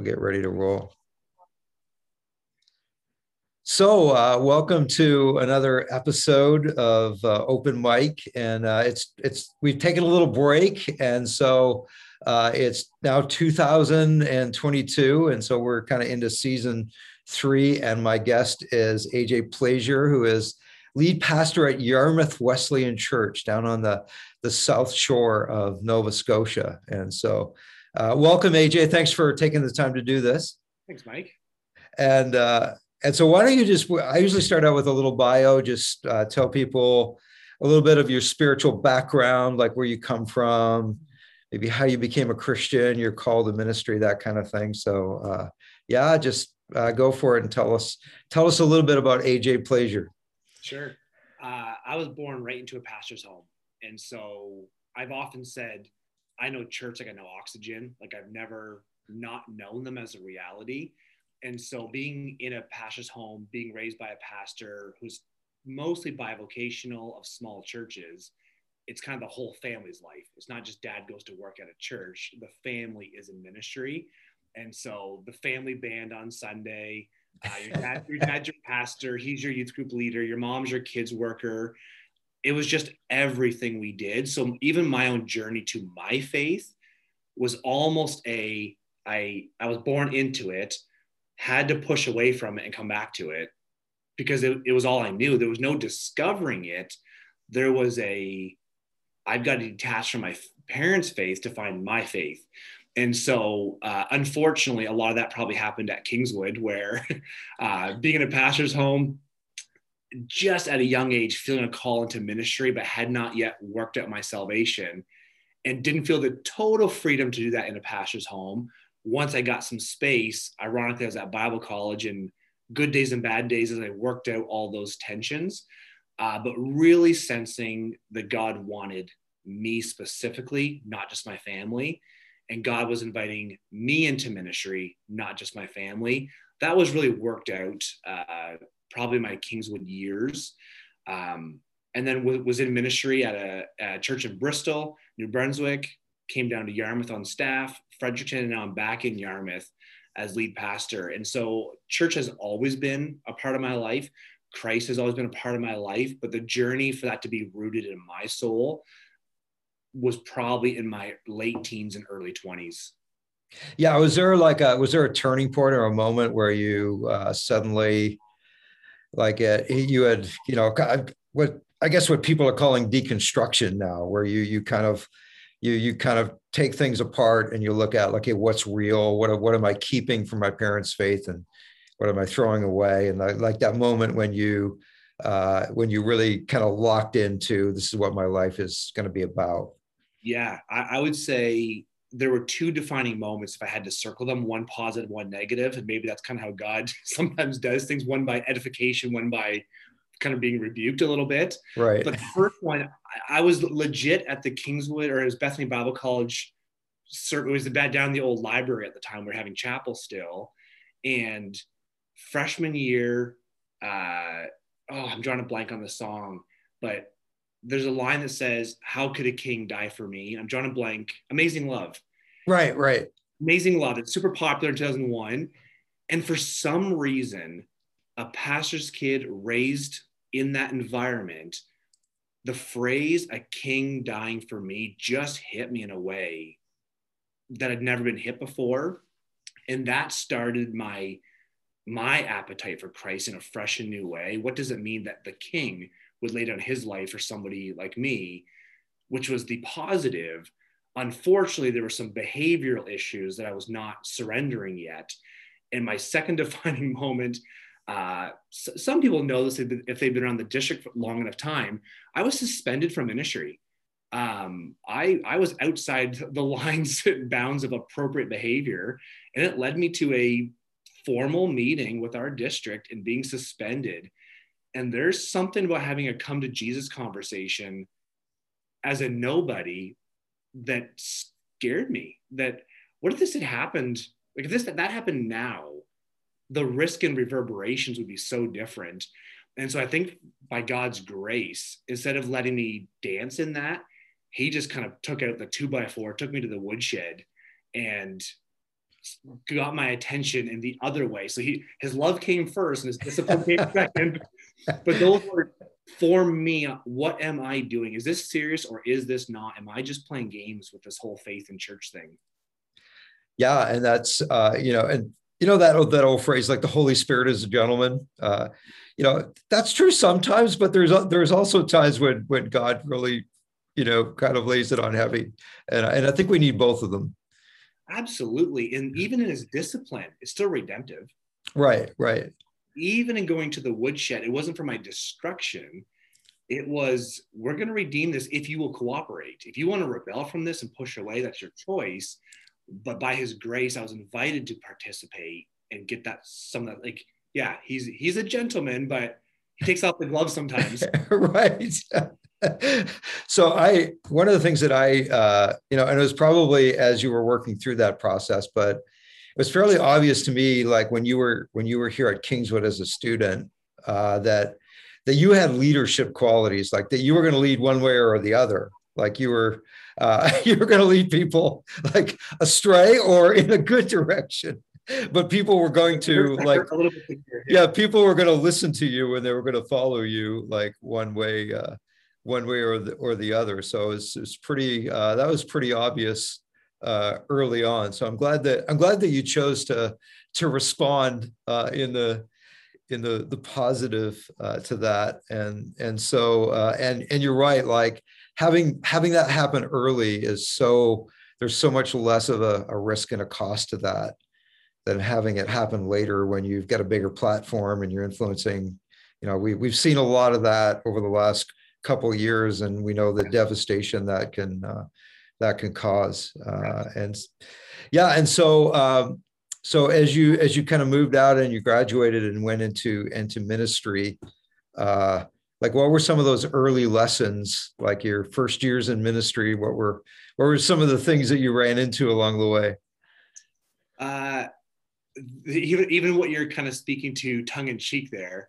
we'll get ready to roll. So, uh, welcome to another episode of uh, Open Mic, and uh, it's it's we've taken a little break, and so uh, it's now 2022, and so we're kind of into season three. And my guest is AJ Plaisir, who is lead pastor at Yarmouth Wesleyan Church down on the the south shore of Nova Scotia, and so uh, welcome, AJ. Thanks for taking the time to do this. Thanks, Mike. And uh, and so, why don't you just? I usually start out with a little bio. Just uh, tell people a little bit of your spiritual background, like where you come from, maybe how you became a Christian, your call to ministry, that kind of thing. So, uh, yeah, just uh, go for it and tell us tell us a little bit about AJ Plaisir. Sure. Uh, I was born right into a pastor's home, and so I've often said I know church like I know oxygen. Like I've never not known them as a reality. And so being in a pastor's home, being raised by a pastor who's mostly bivocational of small churches, it's kind of the whole family's life. It's not just dad goes to work at a church, the family is in ministry. And so the family band on Sunday, uh, your, dad, your dad's your pastor, he's your youth group leader, your mom's your kids worker, it was just everything we did. So even my own journey to my faith was almost a I I was born into it, had to push away from it and come back to it because it, it was all I knew. There was no discovering it. There was a I've got to detach from my parents' faith to find my faith. And so, uh, unfortunately, a lot of that probably happened at Kingswood, where uh, being in a pastor's home, just at a young age feeling a call into ministry, but had not yet worked out my salvation and didn't feel the total freedom to do that in a pastor's home. Once I got some space, ironically, I was at Bible college and good days and bad days as I worked out all those tensions, uh, but really sensing that God wanted me specifically, not just my family. And God was inviting me into ministry, not just my family. That was really worked out uh, probably my Kingswood years. Um, and then w- was in ministry at a, a, church in Bristol, New Brunswick, came down to Yarmouth on staff, Fredericton, and now I'm back in Yarmouth as lead pastor. And so church has always been a part of my life. Christ has always been a part of my life, but the journey for that to be rooted in my soul was probably in my late teens and early 20s. Yeah, was there like a was there a turning point or a moment where you uh, suddenly like uh, you had you know what i guess what people are calling deconstruction now where you you kind of you you kind of take things apart and you look at okay what's real? What what am i keeping from my parents faith? And what am i throwing away? And I, like that moment when you uh, when you really kind of locked into this is what my life is going to be about. Yeah I, I would say there were two defining moments if I had to circle them, one positive, one negative. And maybe that's kind of how God sometimes does things, one by edification, one by kind of being rebuked a little bit. Right. But the first one, I was legit at the Kingswood or it was Bethany Bible College. It was the bad down the old library at the time. We are having chapel still. And freshman year, uh, oh, I'm drawing a blank on the song, but there's a line that says, How could a king die for me? I'm drawing a blank. Amazing Love. Right, right. Amazing Love. It's super popular in 2001. And for some reason, a pastor's kid raised in that environment, the phrase, a king dying for me, just hit me in a way that had never been hit before. And that started my my appetite for Christ in a fresh and new way. What does it mean that the king would lay down his life for somebody like me, which was the positive. Unfortunately, there were some behavioral issues that I was not surrendering yet. And my second defining moment, uh, some people know this if they've been around the district for long enough time. I was suspended from ministry. Um, I, I was outside the lines and bounds of appropriate behavior, and it led me to a formal meeting with our district and being suspended and there's something about having a come to Jesus conversation as a nobody that scared me. That what if this had happened? Like if this that happened now, the risk and reverberations would be so different. And so I think by God's grace, instead of letting me dance in that, he just kind of took out the two by four, took me to the woodshed, and got my attention in the other way. So he his love came first and his discipline came second. But those were for me, what am I doing? Is this serious or is this not? Am I just playing games with this whole faith and church thing? Yeah, and that's uh, you know, and you know that that old phrase like the Holy Spirit is a gentleman. Uh, you know that's true sometimes, but there's there's also times when when God really you know kind of lays it on heavy, and and I think we need both of them. Absolutely, and even in his discipline, it's still redemptive. Right, right even in going to the woodshed, it wasn't for my destruction. It was, we're going to redeem this if you will cooperate. If you want to rebel from this and push away, that's your choice. But by his grace, I was invited to participate and get that some that, like, yeah, he's he's a gentleman, but he takes off the gloves sometimes. right. so I one of the things that I uh, you know, and it was probably as you were working through that process, but was fairly obvious to me, like when you were when you were here at Kingswood as a student, uh, that that you had leadership qualities, like that you were going to lead one way or the other. Like you were uh, you were going to lead people like astray or in a good direction. But people were going to like yeah. people were going to listen to you and they were going to follow you like one way uh one way or the or the other. So it's it's pretty uh that was pretty obvious uh, early on. So I'm glad that I'm glad that you chose to to respond uh, in the in the the positive uh, to that. And and so uh, and and you're right. Like having having that happen early is so there's so much less of a, a risk and a cost to that than having it happen later when you've got a bigger platform and you're influencing. You know, we we've seen a lot of that over the last couple years, and we know the devastation that can uh, that can cause. Uh, and yeah, and so um, so as you as you kind of moved out and you graduated and went into into ministry, uh, like what were some of those early lessons, like your first years in ministry? What were what were some of the things that you ran into along the way? Uh, even even what you're kind of speaking to tongue in cheek there,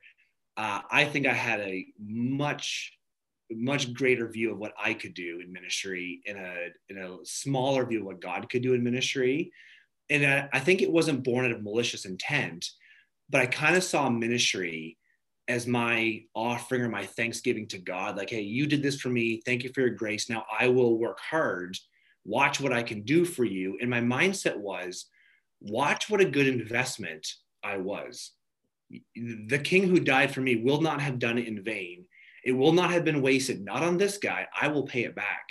uh, I think I had a much much greater view of what I could do in ministry in a in a smaller view of what God could do in ministry. And I, I think it wasn't born out of malicious intent, but I kind of saw ministry as my offering or my thanksgiving to God. Like, hey, you did this for me. Thank you for your grace. Now I will work hard. Watch what I can do for you. And my mindset was, watch what a good investment I was. The king who died for me will not have done it in vain it will not have been wasted, not on this guy. I will pay it back.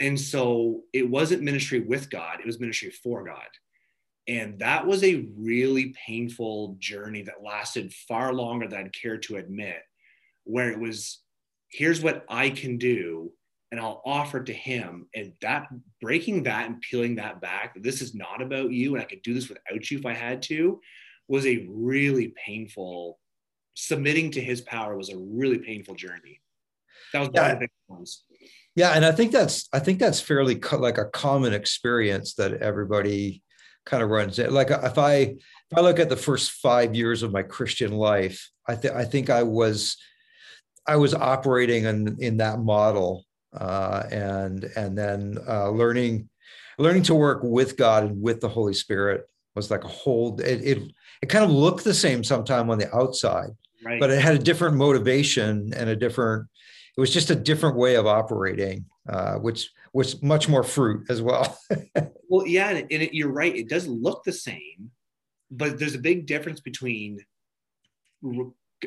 And so it wasn't ministry with God, it was ministry for God. And that was a really painful journey that lasted far longer than I'd care to admit, where it was, here's what I can do, and I'll offer it to him. And that breaking that and peeling that back, this is not about you, and I could do this without you if I had to, was a really painful submitting to his power was a really painful journey. That was yeah. big ones. Yeah, and I think that's I think that's fairly co- like a common experience that everybody kind of runs it. Like if I if I look at the first five years of my Christian life, I think I think I was I was operating in in that model, uh, and and then uh, learning learning to work with God and with the Holy Spirit was like a whole. It it, it kind of looked the same sometime on the outside, right. but it had a different motivation and a different it was just a different way of operating uh, which was much more fruit as well well yeah and it, you're right it does look the same but there's a big difference between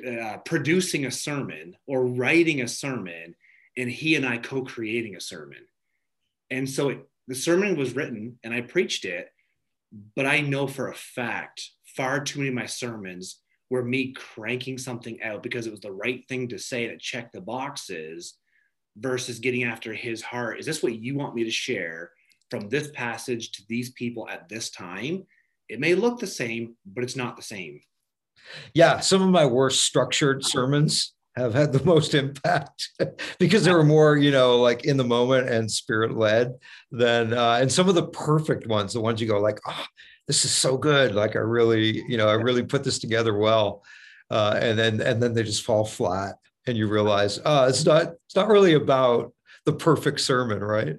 uh, producing a sermon or writing a sermon and he and i co-creating a sermon and so it, the sermon was written and i preached it but i know for a fact far too many of my sermons were me cranking something out because it was the right thing to say to check the boxes versus getting after his heart. Is this what you want me to share from this passage to these people at this time? It may look the same, but it's not the same. Yeah, some of my worst structured sermons have had the most impact because they were more, you know, like in the moment and spirit led than, uh, and some of the perfect ones, the ones you go like, oh, this is so good. Like I really, you know, I really put this together well. Uh, and then and then they just fall flat and you realize uh, it's not it's not really about the perfect sermon, right?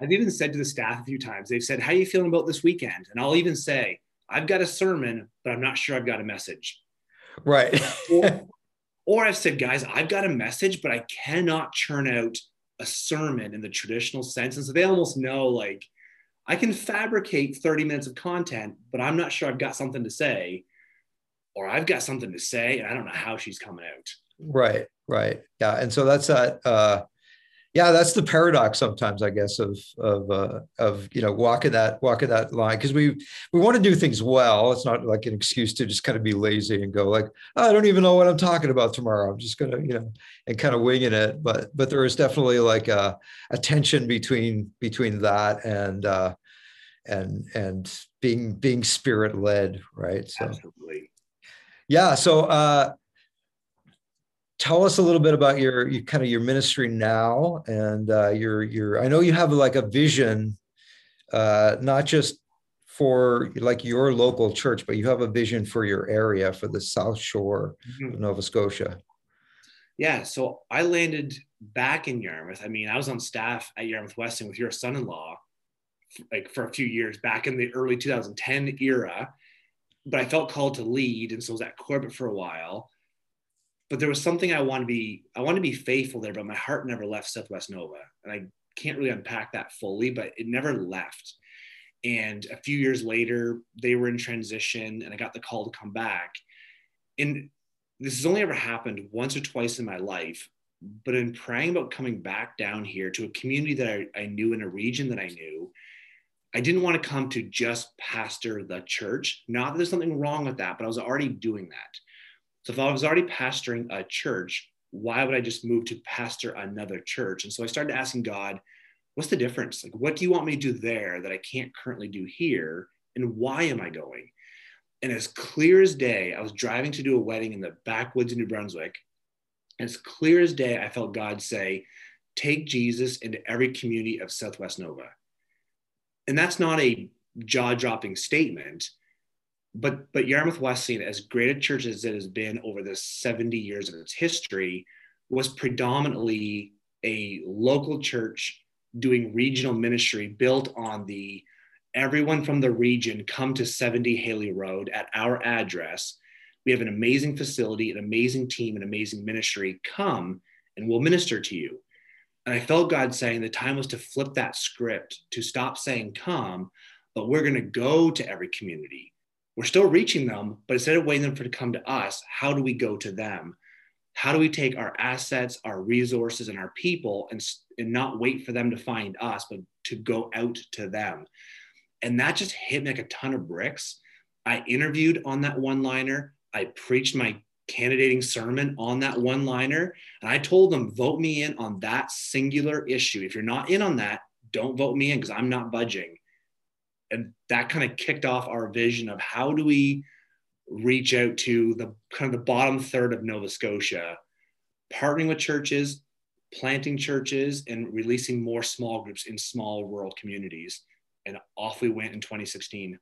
I've even said to the staff a few times, they've said, How are you feeling about this weekend? And I'll even say, I've got a sermon, but I'm not sure I've got a message. Right. or, or I've said, guys, I've got a message, but I cannot churn out a sermon in the traditional sense. And so they almost know like I can fabricate 30 minutes of content, but I'm not sure I've got something to say, or I've got something to say, and I don't know how she's coming out. Right, right. Yeah. And so that's that uh yeah, that's the paradox sometimes, I guess, of of uh, of you know walking that walking that line because we we want to do things well. It's not like an excuse to just kind of be lazy and go like oh, I don't even know what I'm talking about tomorrow. I'm just gonna you know and kind of winging it. But but there is definitely like a, a tension between between that and uh, and and being being spirit led, right? So Absolutely. yeah. So uh, tell us a little bit about your, your kind of your ministry now and uh, your your i know you have like a vision uh, not just for like your local church but you have a vision for your area for the south shore mm-hmm. of nova scotia. Yeah so i landed back in yarmouth. I mean i was on staff at yarmouth wesleyan with your son-in-law like for a few years back in the early 2010 era but i felt called to lead and so I was at corbett for a while but there was something I want to be I want to be faithful there, but my heart never left Southwest Nova, and I can't really unpack that fully, but it never left. And a few years later, they were in transition, and I got the call to come back. And this has only ever happened once or twice in my life. But in praying about coming back down here to a community that I, I knew in a region that I knew, I didn't want to come to just pastor the church. Not that there's something wrong with that, but I was already doing that. So if I was already pastoring a church, why would I just move to pastor another church? And so I started asking God, what's the difference? Like, what do you want me to do there that I can't currently do here? And why am I going? And as clear as day, I was driving to do a wedding in the backwoods of New Brunswick. As clear as day, I felt God say, take Jesus into every community of Southwest Nova. And that's not a jaw dropping statement but but Yarmouth Wesleyan, as great a church as it has been over the 70 years of its history, was predominantly a local church doing regional ministry built on the everyone from the region come to 70 Haley Road at our address. We have an amazing facility, an amazing team, an amazing ministry. Come and we'll minister to you. And I felt God saying the time was to flip that script, to stop saying come, but we're going to go to every community we're still reaching them, but instead of waiting for them to come to us, how do we go to them? How do we take our assets, our resources, and our people and, and not wait for them to find us, but to go out to them? And that just hit me like a ton of bricks. I interviewed on that one liner. I preached my candidating sermon on that one liner. And I told them, vote me in on that singular issue. If you're not in on that, don't vote me in because I'm not budging and that kind of kicked off our vision of how do we reach out to the kind of the bottom third of Nova Scotia, partnering with churches, planting churches, and releasing more small groups in small rural communities. And off we went in 2016.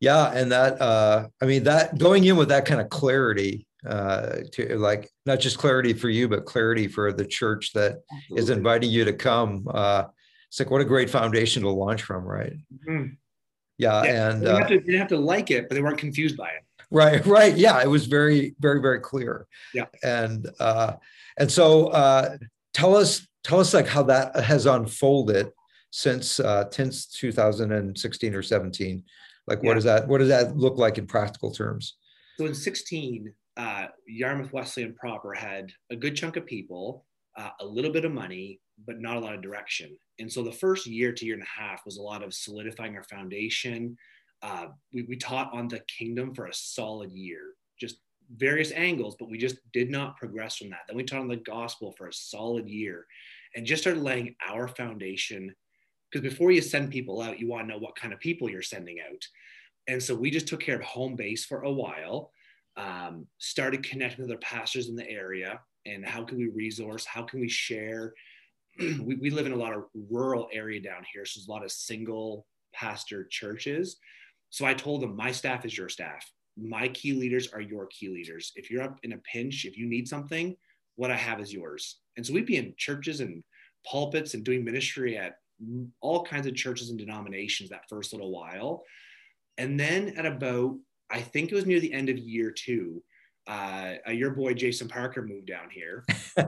Yeah, and that uh, I mean that going in with that kind of clarity uh, to like not just clarity for you, but clarity for the church that Absolutely. is inviting you to come. Uh, it's like what a great foundation to launch from, right? Mm-hmm. Yeah, yeah, and they, uh, have to, they have to like it, but they weren't confused by it. Right, right. Yeah, it was very, very, very clear. Yeah, and uh, and so uh, tell us, tell us like how that has unfolded since uh, since 2016 or 17. Like, what yeah. does that what does that look like in practical terms? So in 16, uh, Yarmouth Wesleyan proper had a good chunk of people, uh, a little bit of money, but not a lot of direction. And so the first year to year and a half was a lot of solidifying our foundation. Uh, we, we taught on the kingdom for a solid year, just various angles, but we just did not progress from that. Then we taught on the gospel for a solid year and just started laying our foundation. Because before you send people out, you want to know what kind of people you're sending out. And so we just took care of home base for a while, um, started connecting with other pastors in the area and how can we resource, how can we share we, we live in a lot of rural area down here. So there's a lot of single pastor churches. So I told them, my staff is your staff. My key leaders are your key leaders. If you're up in a pinch, if you need something, what I have is yours. And so we'd be in churches and pulpits and doing ministry at all kinds of churches and denominations that first little while. And then at about, I think it was near the end of year two, uh, your boy Jason Parker moved down here.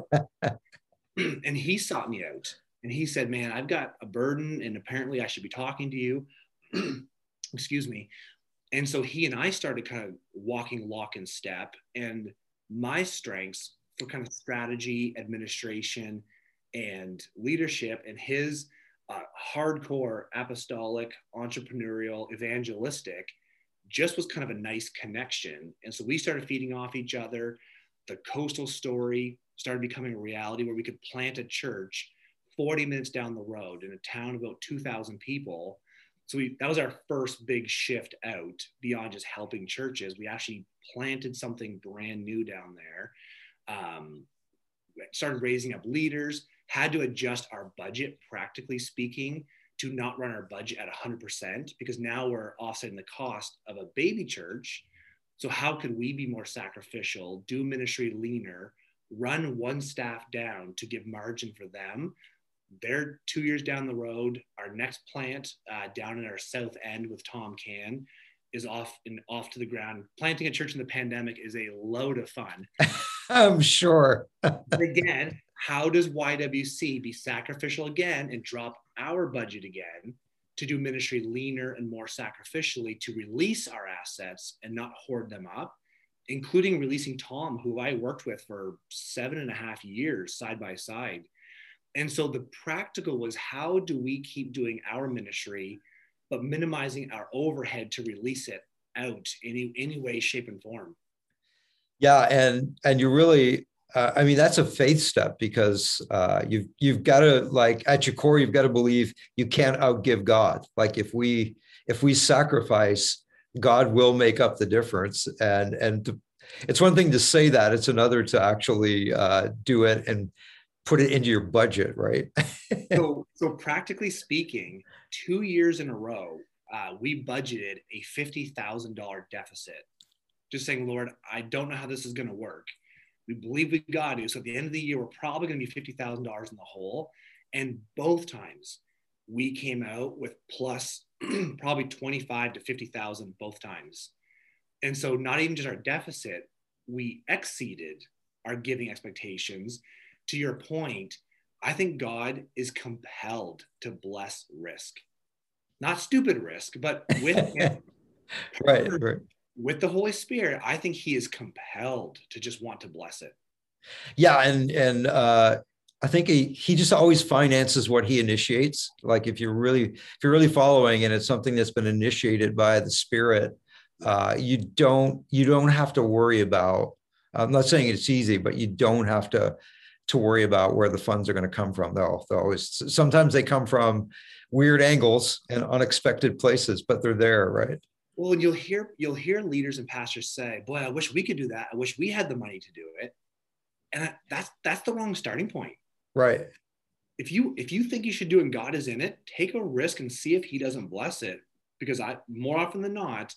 and he sought me out and he said, Man, I've got a burden and apparently I should be talking to you. Excuse me. And so he and I started kind of walking lock and step. And my strengths for kind of strategy, administration, and leadership, and his uh, hardcore apostolic, entrepreneurial, evangelistic just was kind of a nice connection. And so we started feeding off each other. The coastal story started becoming a reality where we could plant a church 40 minutes down the road in a town of about 2,000 people. So we, that was our first big shift out beyond just helping churches. We actually planted something brand new down there. Um, started raising up leaders, had to adjust our budget, practically speaking, to not run our budget at 100% because now we're offsetting the cost of a baby church. So, how could we be more sacrificial, do ministry leaner, run one staff down to give margin for them they're two years down the road. Our next plant uh, down in our south end with Tom Can is off and off to the ground. Planting a church in the pandemic is a load of fun. I'm sure. But again, how does YWC be sacrificial again and drop our budget again to do ministry leaner and more sacrificially to release our assets and not hoard them up, including releasing Tom, who I worked with for seven and a half years side by side and so the practical was how do we keep doing our ministry, but minimizing our overhead to release it out any any way, shape, and form. Yeah, and and you really, uh, I mean, that's a faith step because uh, you've you've got to like at your core, you've got to believe you can't outgive God. Like if we if we sacrifice, God will make up the difference. And and to, it's one thing to say that; it's another to actually uh, do it and put it into your budget, right? so, so practically speaking, two years in a row, uh, we budgeted a fifty thousand dollar deficit. Just saying, Lord, I don't know how this is going to work. We believe we got to. So at the end of the year, we're probably going to be fifty thousand dollars in the hole. And both times, we came out with plus probably twenty five to fifty thousand both times. And so, not even just our deficit, we exceeded our giving expectations to your point, I think God is compelled to bless risk, not stupid risk, but with Him. right, right. With the Holy Spirit, I think He is compelled to just want to bless it. Yeah, and and uh, I think he he just always finances what he initiates. Like if you're really if you're really following, and it's something that's been initiated by the Spirit, uh, you don't you don't have to worry about. I'm not saying it's easy, but you don't have to to worry about where the funds are going to come from. Though, though, sometimes they come from weird angles and unexpected places, but they're there, right? Well, and you'll hear you'll hear leaders and pastors say, "Boy, I wish we could do that. I wish we had the money to do it." And that's that's the wrong starting point. Right. If you if you think you should do it and God is in it, take a risk and see if He doesn't bless it. Because I more often than not,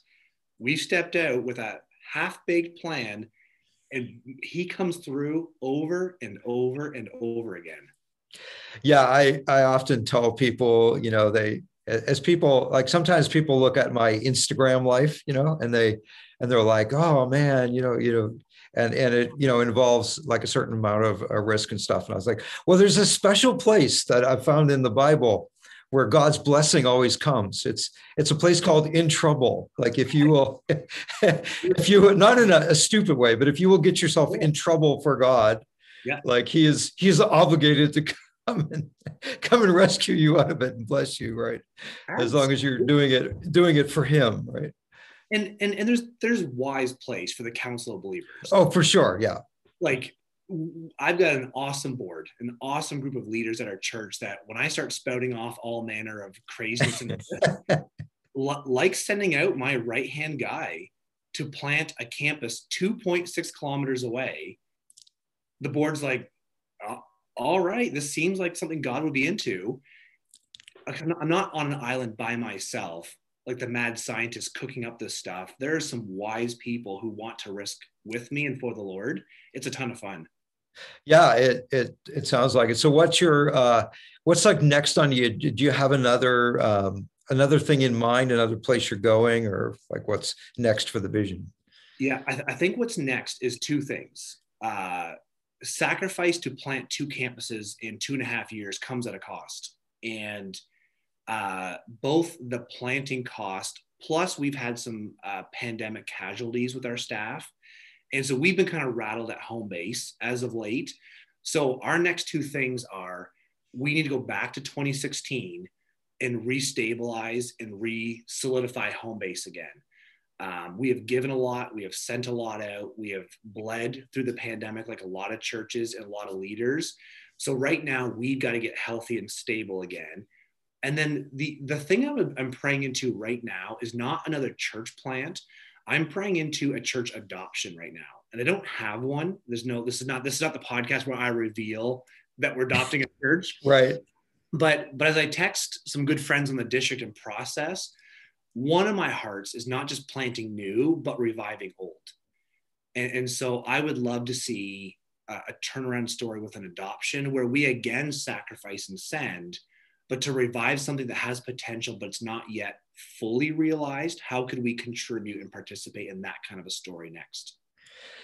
we've stepped out with a half baked plan and he comes through over and over and over again yeah i i often tell people you know they as people like sometimes people look at my instagram life you know and they and they're like oh man you know you know and and it you know involves like a certain amount of uh, risk and stuff and i was like well there's a special place that i found in the bible where God's blessing always comes. It's it's a place called in trouble. Like if you will, if you not in a, a, stupid way, but if you will get yourself in trouble for God, yeah. like He is He is obligated to come and come and rescue you out of it and bless you, right? Absolutely. As long as you're doing it doing it for Him, right? And and and there's there's wise place for the council of believers. Oh, for sure, yeah. Like I've got an awesome board, an awesome group of leaders at our church that when I start spouting off all manner of craziness and like sending out my right hand guy to plant a campus 2.6 kilometers away, the board's like, all right, this seems like something God would be into. I'm not on an island by myself, like the mad scientist cooking up this stuff. There are some wise people who want to risk with me and for the Lord. It's a ton of fun. Yeah, it it it sounds like it. So what's your uh what's like next on you? Do you have another um another thing in mind, another place you're going, or like what's next for the vision? Yeah, I, th- I think what's next is two things. Uh sacrifice to plant two campuses in two and a half years comes at a cost. And uh, both the planting cost, plus we've had some uh, pandemic casualties with our staff. And so we've been kind of rattled at home base as of late. So our next two things are we need to go back to 2016 and restabilize and re solidify home base again. Um, we have given a lot, we have sent a lot out, we have bled through the pandemic like a lot of churches and a lot of leaders. So right now we've got to get healthy and stable again. And then the the thing I'm, I'm praying into right now is not another church plant. I'm praying into a church adoption right now, and I don't have one. There's no. This is not. This is not the podcast where I reveal that we're adopting a church. right. But but as I text some good friends in the district and process, one of my hearts is not just planting new, but reviving old. And, and so I would love to see a, a turnaround story with an adoption where we again sacrifice and send, but to revive something that has potential, but it's not yet fully realized. How could we contribute and participate in that kind of a story next?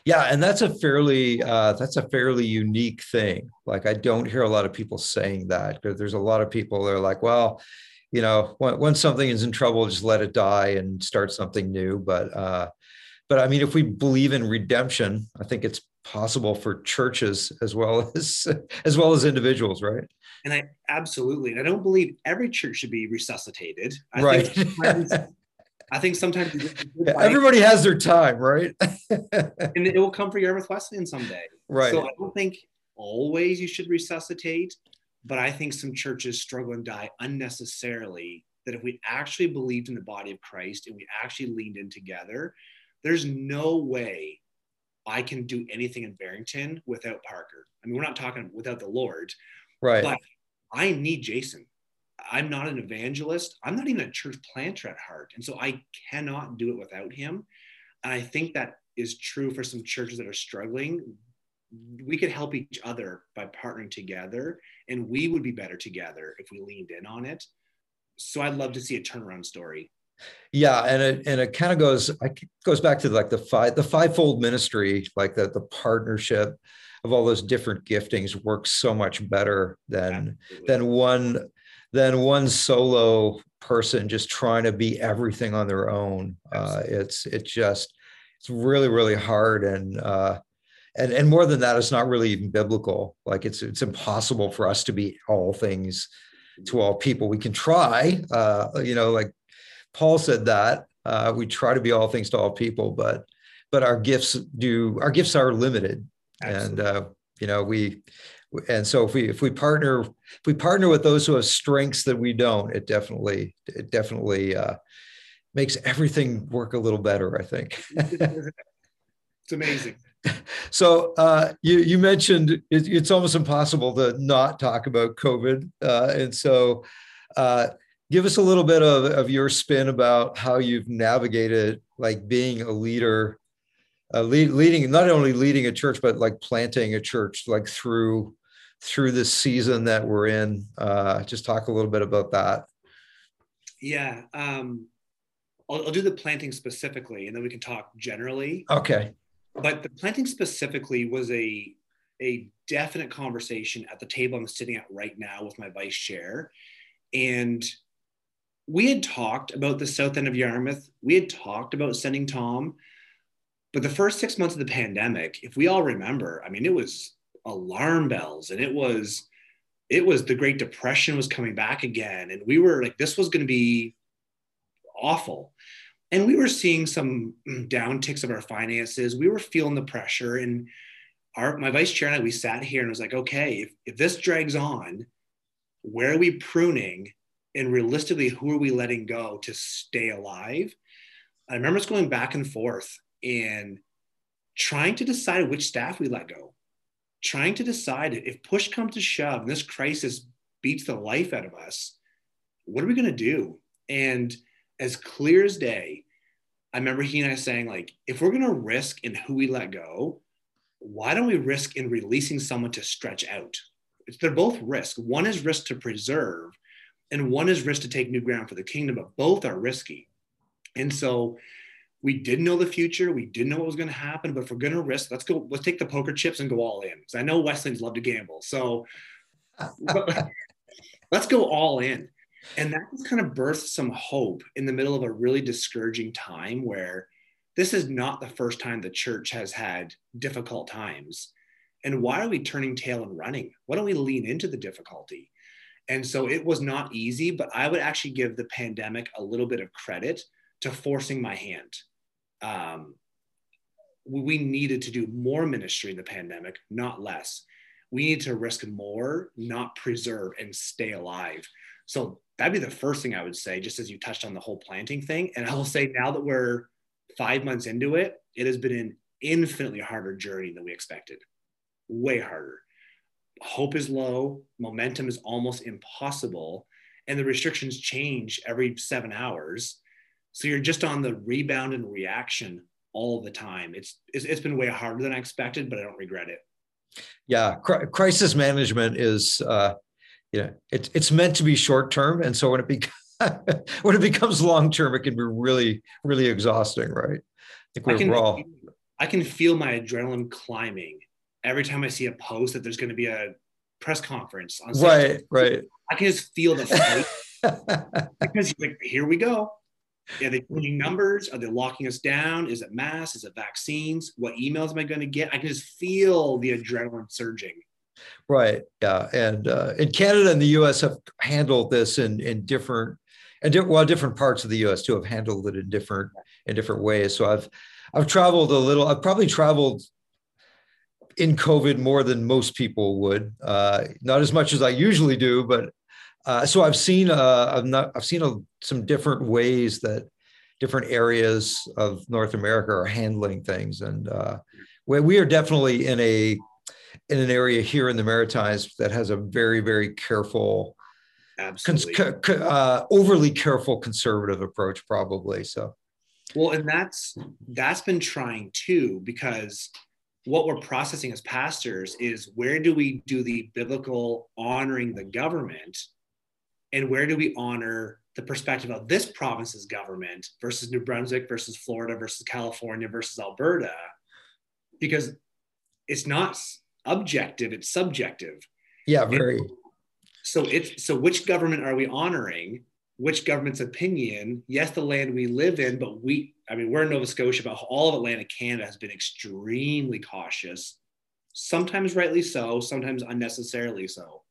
Yeah, and that's a fairly uh, that's a fairly unique thing. Like I don't hear a lot of people saying that because there's a lot of people that are like, well, you know, when, when something is in trouble, just let it die and start something new. But uh, but I mean, if we believe in redemption, I think it's possible for churches as well as as well as individuals, right? And I absolutely, and I don't believe every church should be resuscitated. I right. Think I think sometimes yeah, everybody has their time, right? and it will come for Yarmouth Wesleyan someday. Right. So I don't think always you should resuscitate, but I think some churches struggle and die unnecessarily. That if we actually believed in the body of Christ and we actually leaned in together, there's no way I can do anything in Barrington without Parker. I mean, we're not talking without the Lord, right? But I need Jason. I'm not an evangelist. I'm not even a church planter at heart, and so I cannot do it without him. And I think that is true for some churches that are struggling we could help each other by partnering together and we would be better together if we leaned in on it. So i'd love to see a turnaround story. Yeah and it and it kind of goes it goes back to like the five the fivefold ministry like the the partnership of all those different giftings works so much better than Absolutely. than one than one solo person just trying to be everything on their own. Uh, it's it's just it's really really hard and uh, and and more than that it's not really even biblical. Like it's it's impossible for us to be all things to all people. We can try uh you know like paul said that uh we try to be all things to all people but but our gifts do our gifts are limited. Absolutely. and uh you know we and so if we if we partner if we partner with those who have strengths that we don't it definitely it definitely uh makes everything work a little better i think. It's amazing so uh, you you mentioned it, it's almost impossible to not talk about COVID, uh, and so uh, give us a little bit of, of your spin about how you've navigated like being a leader, uh, lead, leading not only leading a church but like planting a church like through through this season that we're in. Uh, just talk a little bit about that. Yeah. Um, I'll, I'll do the planting specifically, and then we can talk generally. Okay but the planting specifically was a a definite conversation at the table I'm sitting at right now with my vice chair. And we had talked about the south end of Yarmouth. We had talked about sending Tom. But the first six months of the pandemic, if we all remember, I mean, it was alarm bells and it was it was the Great Depression was coming back again. And we were like, this was going to be awful and we were seeing some downticks of our finances. We were feeling the pressure, and our my vice chair and I we sat here and was like, okay, if, if this drags on, where are we pruning, and realistically, who are we letting go to stay alive? I remember us going back and forth and trying to decide which staff we let go, trying to decide if push comes to shove and this crisis beats the life out of us, what are we going to do? And as clear as day, I remember he and I saying, like, if we're going to risk in who we let go, why don't we risk in releasing someone to stretch out? They're both risk. One is risk to preserve, and one is risk to take new ground for the kingdom, but both are risky. And so we didn't know the future. We didn't know what was going to happen, but if we're going to risk, let's go, let's take the poker chips and go all in. Because I know Wesleyans love to gamble. So let's go all in. And that has kind of birthed some hope in the middle of a really discouraging time where this is not the first time the church has had difficult times. And why are we turning tail and running? Why don't we lean into the difficulty? And so it was not easy, but I would actually give the pandemic a little bit of credit to forcing my hand um, we needed to do more ministry in the pandemic, not less. We need to risk more, not preserve and stay alive. So that'd be the first thing I would say, just as you touched on the whole planting thing. And I will say now that we're five months into it, it has been an infinitely harder journey than we expected. Way harder. Hope is low, momentum is almost impossible, and the restrictions change every seven hours. So you're just on the rebound and reaction all the time. It's, it's, it's been way harder than I expected, but I don't regret it. Yeah, crisis management is, uh, you know, it's it's meant to be short term, and so when it becomes when it becomes long term, it can be really really exhausting, right? I think we're I can, all. I can feel my adrenaline climbing every time I see a post that there's going to be a press conference on. Right, right. I can just feel the fight because like, here we go. Are they changing numbers? Are they locking us down? Is it mass? Is it vaccines? What emails am I going to get? I can just feel the adrenaline surging. Right. Yeah. And uh, in Canada and the U.S. have handled this in in different and di- well different parts of the U.S. too have handled it in different in different ways. So I've I've traveled a little. I've probably traveled in COVID more than most people would. Uh, not as much as I usually do, but uh, so I've seen uh, I've not I've seen a, some different ways that different areas of North America are handling things, and uh, we, we are definitely in a in an area here in the Maritimes that has a very very careful, absolutely cons- uh, overly careful conservative approach, probably. So, well, and that's that's been trying too because what we're processing as pastors is where do we do the biblical honoring the government and where do we honor the perspective of this province's government versus New Brunswick versus Florida versus California versus Alberta because it's not objective it's subjective. Yeah very. and so it's so which government are we honoring? Which government's opinion? Yes the land we live in but we i mean we're in nova scotia but all of atlantic canada has been extremely cautious sometimes rightly so sometimes unnecessarily so.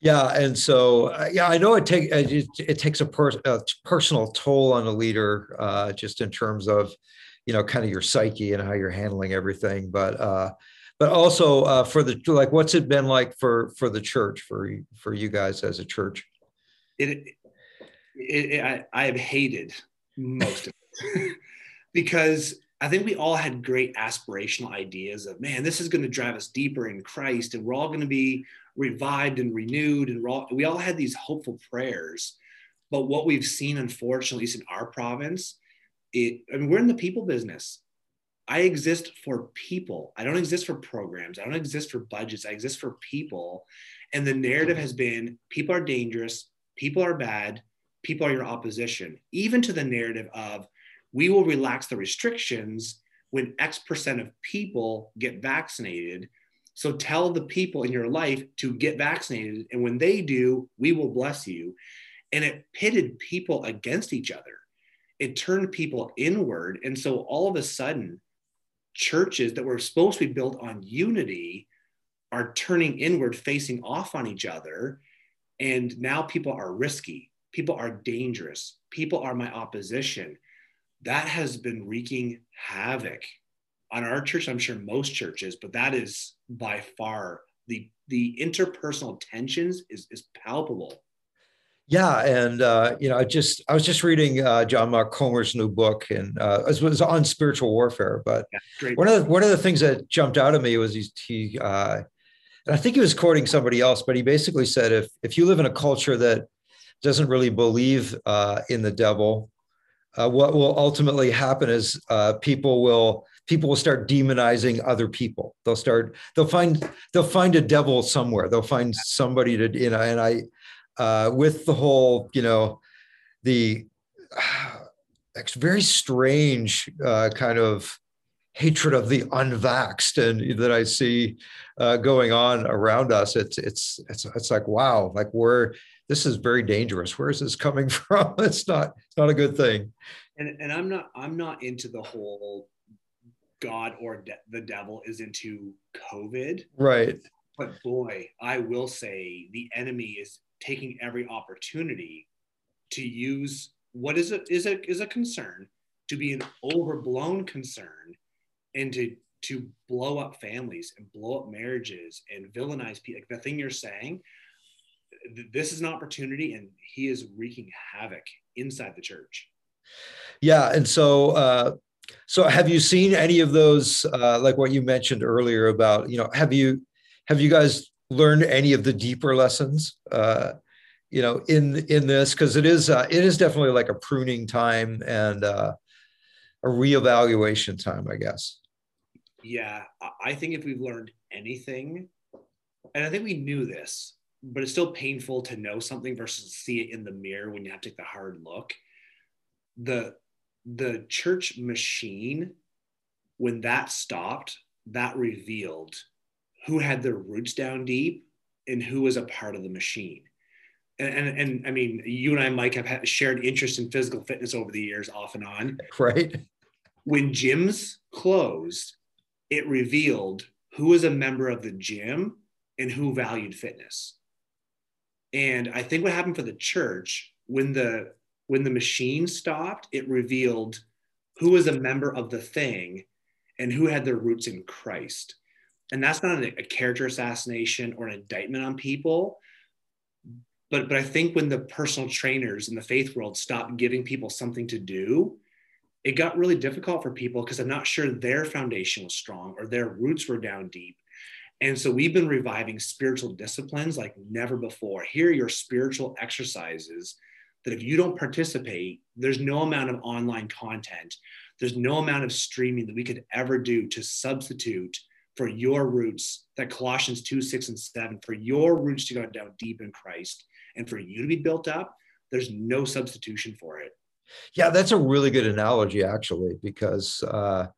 Yeah, and so uh, yeah, I know it take it, it takes a, per, a, personal toll on a leader, uh, just in terms of, you know, kind of your psyche and how you're handling everything. But uh, but also uh, for the like, what's it been like for for the church for for you guys as a church? It, it, it I, I have hated most of it because I think we all had great aspirational ideas of, man, this is going to drive us deeper in Christ, and we're all going to be revived and renewed. And all, we all had these hopeful prayers. But what we've seen, unfortunately, at least in our province, it, I mean, we're in the people business. I exist for people. I don't exist for programs. I don't exist for budgets. I exist for people. And the narrative mm-hmm. has been people are dangerous, people are bad, people are your opposition, even to the narrative of we will relax the restrictions when X percent of people get vaccinated so tell the people in your life to get vaccinated. And when they do, we will bless you. And it pitted people against each other, it turned people inward. And so all of a sudden, churches that were supposed to be built on unity are turning inward, facing off on each other. And now people are risky, people are dangerous, people are my opposition. That has been wreaking havoc on our church, I'm sure most churches, but that is by far the the interpersonal tensions is is palpable. Yeah, and uh, you know, I just I was just reading uh, John Mark Comer's new book, and uh, it was on spiritual warfare. But yeah, one of the, one of the things that jumped out at me was he, he uh, and I think he was quoting somebody else, but he basically said if if you live in a culture that doesn't really believe uh, in the devil, uh, what will ultimately happen is uh, people will people will start demonizing other people. They'll start, they'll find, they'll find a devil somewhere. They'll find somebody to, you know, and I, uh, with the whole, you know, the uh, very strange uh, kind of hatred of the unvaxxed and that I see uh, going on around us. It's it's it's it's like wow, like we're this is very dangerous. Where is this coming from? It's not it's not a good thing. And and I'm not I'm not into the whole God or de- the devil is into COVID. Right. But boy, I will say the enemy is taking every opportunity to use what is a is a is a concern to be an overblown concern and to to blow up families and blow up marriages and villainize people like the thing you're saying this is an opportunity and he is wreaking havoc inside the church. Yeah and so uh so have you seen any of those uh like what you mentioned earlier about you know have you have you guys learned any of the deeper lessons uh you know in in this because it is uh, it is definitely like a pruning time and uh a reevaluation time i guess yeah i think if we've learned anything and i think we knew this but it's still painful to know something versus see it in the mirror when you have to take the hard look. The the church machine, when that stopped, that revealed who had their roots down deep and who was a part of the machine. And, and, and I mean, you and I, Mike, have had shared interest in physical fitness over the years, off and on. Right. When gyms closed, it revealed who was a member of the gym and who valued fitness. And I think what happened for the church when the when the machine stopped, it revealed who was a member of the thing and who had their roots in Christ. And that's not a, character assassination or an indictment on people. But, but I think when the personal trainers in the faith world stopped giving people something to do, it got really difficult for people because I'm not sure their foundation was strong or their roots were down deep. And so we've been reviving spiritual disciplines like never before. Here are your spiritual exercises that if you don't participate, there's no amount of online content, there's no amount of streaming that we could ever do to substitute for your roots, that Colossians 2, 6, and 7, for your roots to go down deep in Christ and for you to be built up, there's no substitution for it. Yeah, that's a really good analogy, actually, because uh,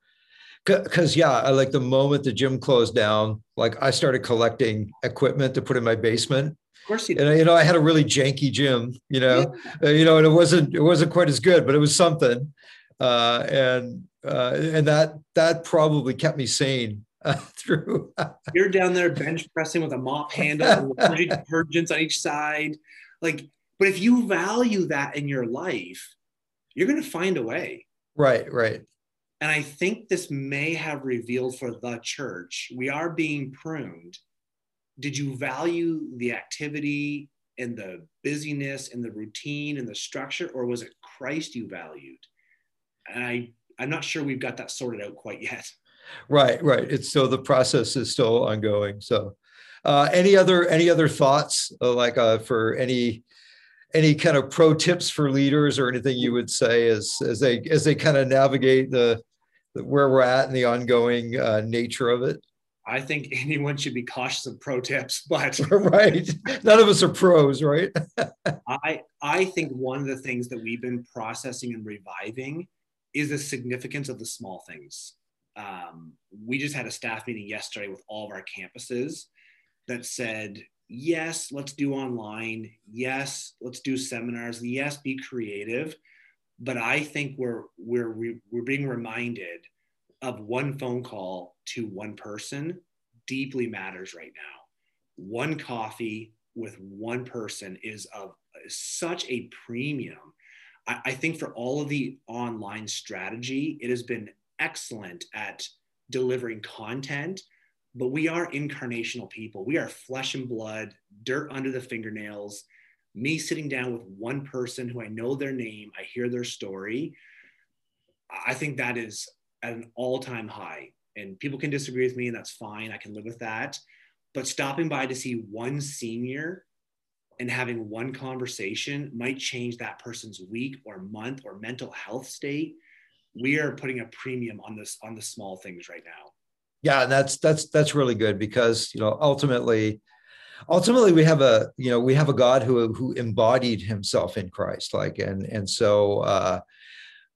because yeah I, like the moment the gym closed down like i started collecting equipment to put in my basement of course you did. and you know i had a really janky gym you know yeah. uh, you know and it wasn't it wasn't quite as good but it was something uh, and uh, and that that probably kept me sane uh, through you're down there bench pressing with a mop handle and detergents on each side like but if you value that in your life you're going to find a way right right and I think this may have revealed for the church, we are being pruned. Did you value the activity and the busyness and the routine and the structure, or was it Christ you valued? And I, I'm not sure we've got that sorted out quite yet. Right, right. It's still the process is still ongoing. So, uh, any other any other thoughts uh, like uh, for any any kind of pro tips for leaders or anything you would say as as they as they kind of navigate the where we're at and the ongoing uh, nature of it? I think anyone should be cautious of pro tips, but right, none of us are pros, right? I I think one of the things that we've been processing and reviving is the significance of the small things. Um, we just had a staff meeting yesterday with all of our campuses that said, yes, let's do online. Yes, let's do seminars. Yes, be creative but I think we're we're we're being reminded of one phone call to one person deeply matters right now. One coffee with one person is of such a premium. I, I think for all of the online strategy, it has been excellent at delivering content, but we are incarnational people. We are flesh and blood, dirt under the fingernails me sitting down with one person who I know their name, I hear their story, I think that is at an all time high. And people can disagree with me, and that's fine. I can live with that. But stopping by to see one senior and having one conversation might change that person's week or month or mental health state. We are putting a premium on this on the small things right now. Yeah, and that's that's that's really good because you know ultimately ultimately we have a you know we have a god who who embodied himself in christ like and and so uh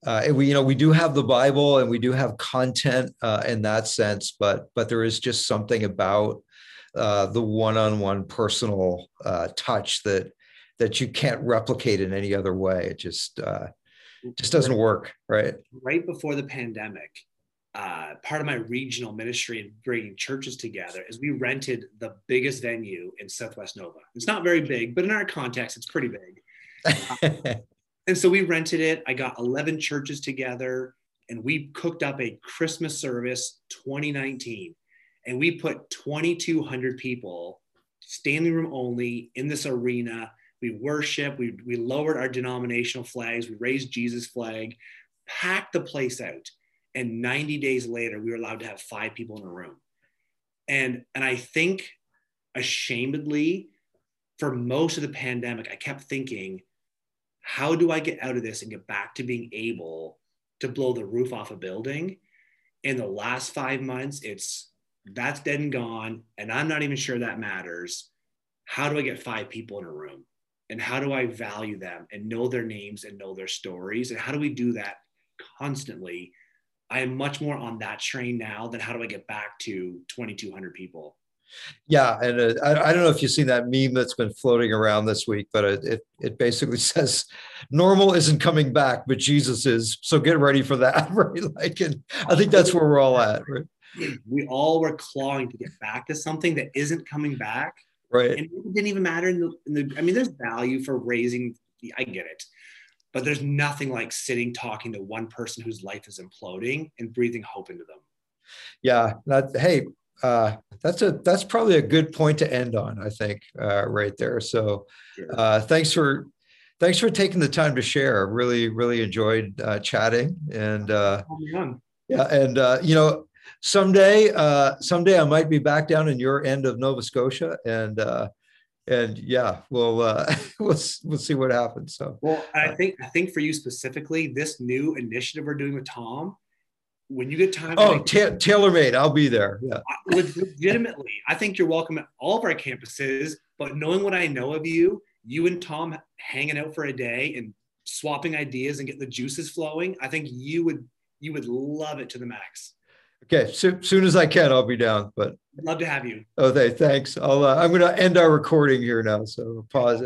uh, we you know we do have the bible and we do have content uh, in that sense but but there is just something about uh, the one-on-one personal uh, touch that that you can't replicate in any other way it just uh, just doesn't work right right before the pandemic uh, part of my regional ministry and bringing churches together is we rented the biggest venue in Southwest Nova. It's not very big, but in our context, it's pretty big. and so we rented it. I got 11 churches together and we cooked up a Christmas service 2019. And we put 2,200 people, standing room only, in this arena. We worship, we, we lowered our denominational flags, we raised Jesus' flag, packed the place out and 90 days later we were allowed to have five people in a room. And and i think ashamedly for most of the pandemic i kept thinking how do i get out of this and get back to being able to blow the roof off a building? In the last five months it's that's dead and gone and i'm not even sure that matters. How do i get five people in a room and how do i value them and know their names and know their stories and how do we do that constantly I am much more on that train now than how do I get back to 2,200 people. Yeah, and uh, I, I, don't know if you've seen that meme that's been floating around this week, but it, it, it basically says normal isn't coming back, but Jesus is. So get ready for that, right? Like, and I think that's where we're all at, right? We all were clawing to get back to something that isn't coming back, right? And it didn't even matter in the, in the I mean, there's value for raising. I get it, but there's nothing like sitting talking to one person whose life is imploding and breathing hope into them. Yeah that hey uh, that's a that's probably a good point to end on i think uh, right there. So uh, thanks for thanks for taking the time to share. Really really enjoyed uh, chatting and uh, yeah and uh, you know someday someday i might be back down in your end of nova scotia and and yeah, we'll uh, we'll we'll see what happens. So well, I uh, think I think for you specifically, this new initiative we're doing with Tom, when you get time. Oh, ta- tailor made. I'll be there. Yeah. Legitimately, I think you're welcome at all of our campuses. But knowing what I know of you, you and Tom hanging out for a day and swapping ideas and get the juices flowing, I think you would you would love it to the max. Okay, so, soon as I can, I'll be down. But love to have you. Okay, thanks. I'll. Uh, I'm going to end our recording here now. So pause it.